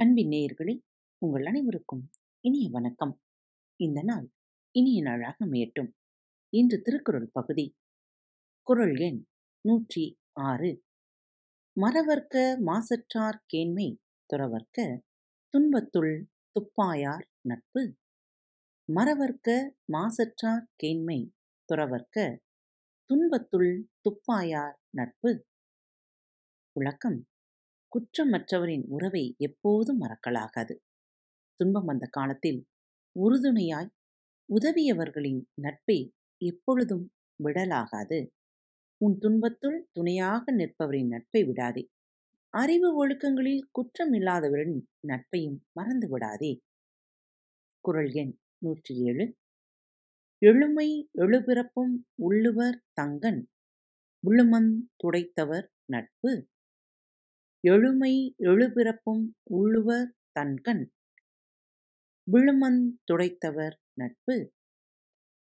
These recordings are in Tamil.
அன்பின் நேயர்களே உங்கள் அனைவருக்கும் இனிய வணக்கம். இந்த நாள் இனிய நாளாக மேட்டும் இன்று திருக்குறள் பகுதி. குறள் எண் நூற்றி ஆறு. மறவர்க்க மாசற்றார் கேண்மை துறவர்க்க துன்பத்துள் துப்பாயார் நட்பு. மறவர்க்க மாசற்றார் கேண்மை துறவர்க்க துன்பத்துள் துப்பாயார் நட்பு. விளக்கம். குற்றமற்றவரின் உறவை எப்போதும் மறக்கலாகாது. துன்பம் வந்த காலத்தில் உறுதுணையாய் உதவியவர்களின் நட்பை எப்பொழுதும் விடலாகாது. உன் துன்பத்துள் துணையாக நிற்பவரின் நட்பை விடாதே. அறிவு ஒழுக்கங்களில் குற்றம் இல்லாதவரின் நட்பையும் மறந்து விடாதே. குரல் எண் நூற்றி ஏழு எழுமை எழுபிறப்பும் உள்ளுவர் தங்கன் விழுமந் துடைத்தவர் நட்பு. எழுமை எழுபிறப்பும் உள்ளுவர் தன்கண். விழுமந் துடைத்தவர் நட்பு.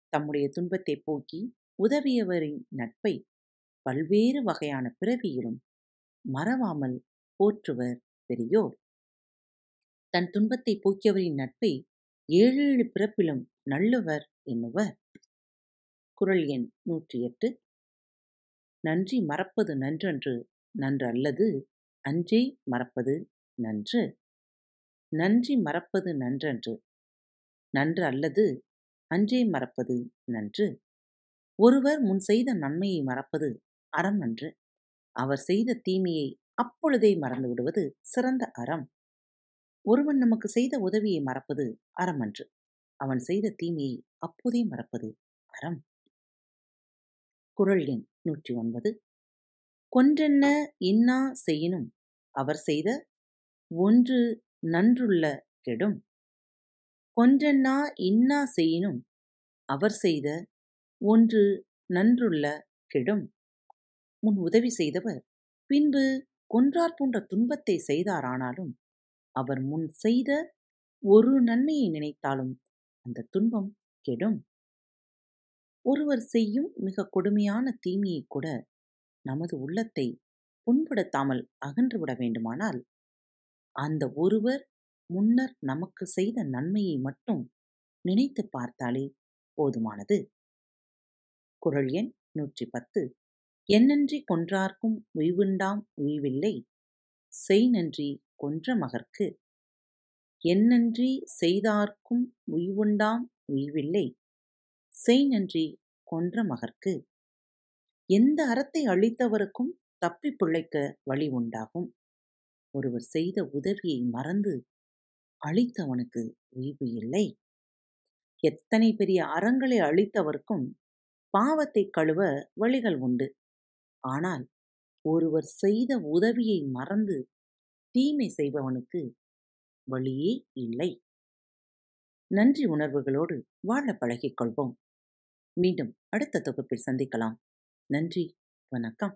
தம்முடைய துன்பத்தை போக்கி உதவியவரின் நட்பை பல்வேறு வகையான பிறவியிலும் மறவாமல் போற்றுவர் பெரியோர். தன் துன்பத்தை போக்கியவரின் நட்பை ஏழு ஏழு பிறப்பிலும் நல்லுவர் என்னுவர் குரல் எண் நூற்றி எட்டு. நன்றி மறப்பது நன்றன்று நன்றல்லது. அன்றே மறப்பது நன்று. நன்றி மறப்பது நன்றன்று. நன்று அல்லது அன்றே மறப்பது நன்று. ஒருவர் முன் செய்த நன்மையை மறப்பது அறம் அன்று அவர் செய்த தீமையை அப்பொழுதே மறந்து விடுவது சிறந்த அறம். ஒருவன் நமக்கு செய்த உதவியை மறப்பது அறம் அன்று அவன் செய்த தீமையை அப்போதே மறப்பது அறம். குரல் எண் நூற்றி ஒன்பது. கொன்றென்ன இன்னா செய்யினும் அவர் செய்த ஒன்று நன்றுள்ள கெடும். கொன்றென்னா இன்னா செய்யினும் அவர் செய்த ஒன்று நன்றுள்ள கெடும். முன் உதவி செய்தவர் பின்பு கொன்றார் போன்ற துன்பத்தை செய்தாரானாலும் அவர் முன் செய்த ஒரு நன்மையை நினைத்தாலும் அந்த துன்பம் கெடும். ஒருவர் செய்யும் மிக கொடுமையான தீமையை கூட நமது உள்ளத்தை புண்படுத்தாமல் அகன்றுவிட வேண்டுமானால் அந்த ஒருவர் முன்னர் நமக்கு செய்த நன்மையை மட்டும் நினைத்து பார்த்தாலே போதுமானது. குரல் எண் நூற்றி பத்து என்னன்றி கொன்றார்க்கும் உய்வுண்டாம் உய்வில்லை செய் நன்றி கொன்ற மகர்க்கு என்னன்றி செய்தார்க்கும் உய்வுண்டாம் உய்வில்லை செய் நன்றி கொன்ற மகர்க்கு எந்த அறத்தை அழித்தவருக்கும் தப்பி பிழைக்க வழி உண்டாகும். ஒருவர் செய்த உதவியை மறந்து அளித்தவனுக்கு உய்வு இல்லை. எத்தனை பெரிய அறங்களை அழித்தவர்க்கும் பாவத்தை கழுவ வழிகள் உண்டு. ஆனால் ஒருவர் செய்த உதவியை மறந்து தீமை செய்பவனுக்கு வழியே இல்லை. நன்றி உணர்வுகளோடு வாழ பழகிக் கொள்வோம் மீண்டும் அடுத்த தொகுப்பில் சந்திக்கலாம். நன்றி வணக்கம்.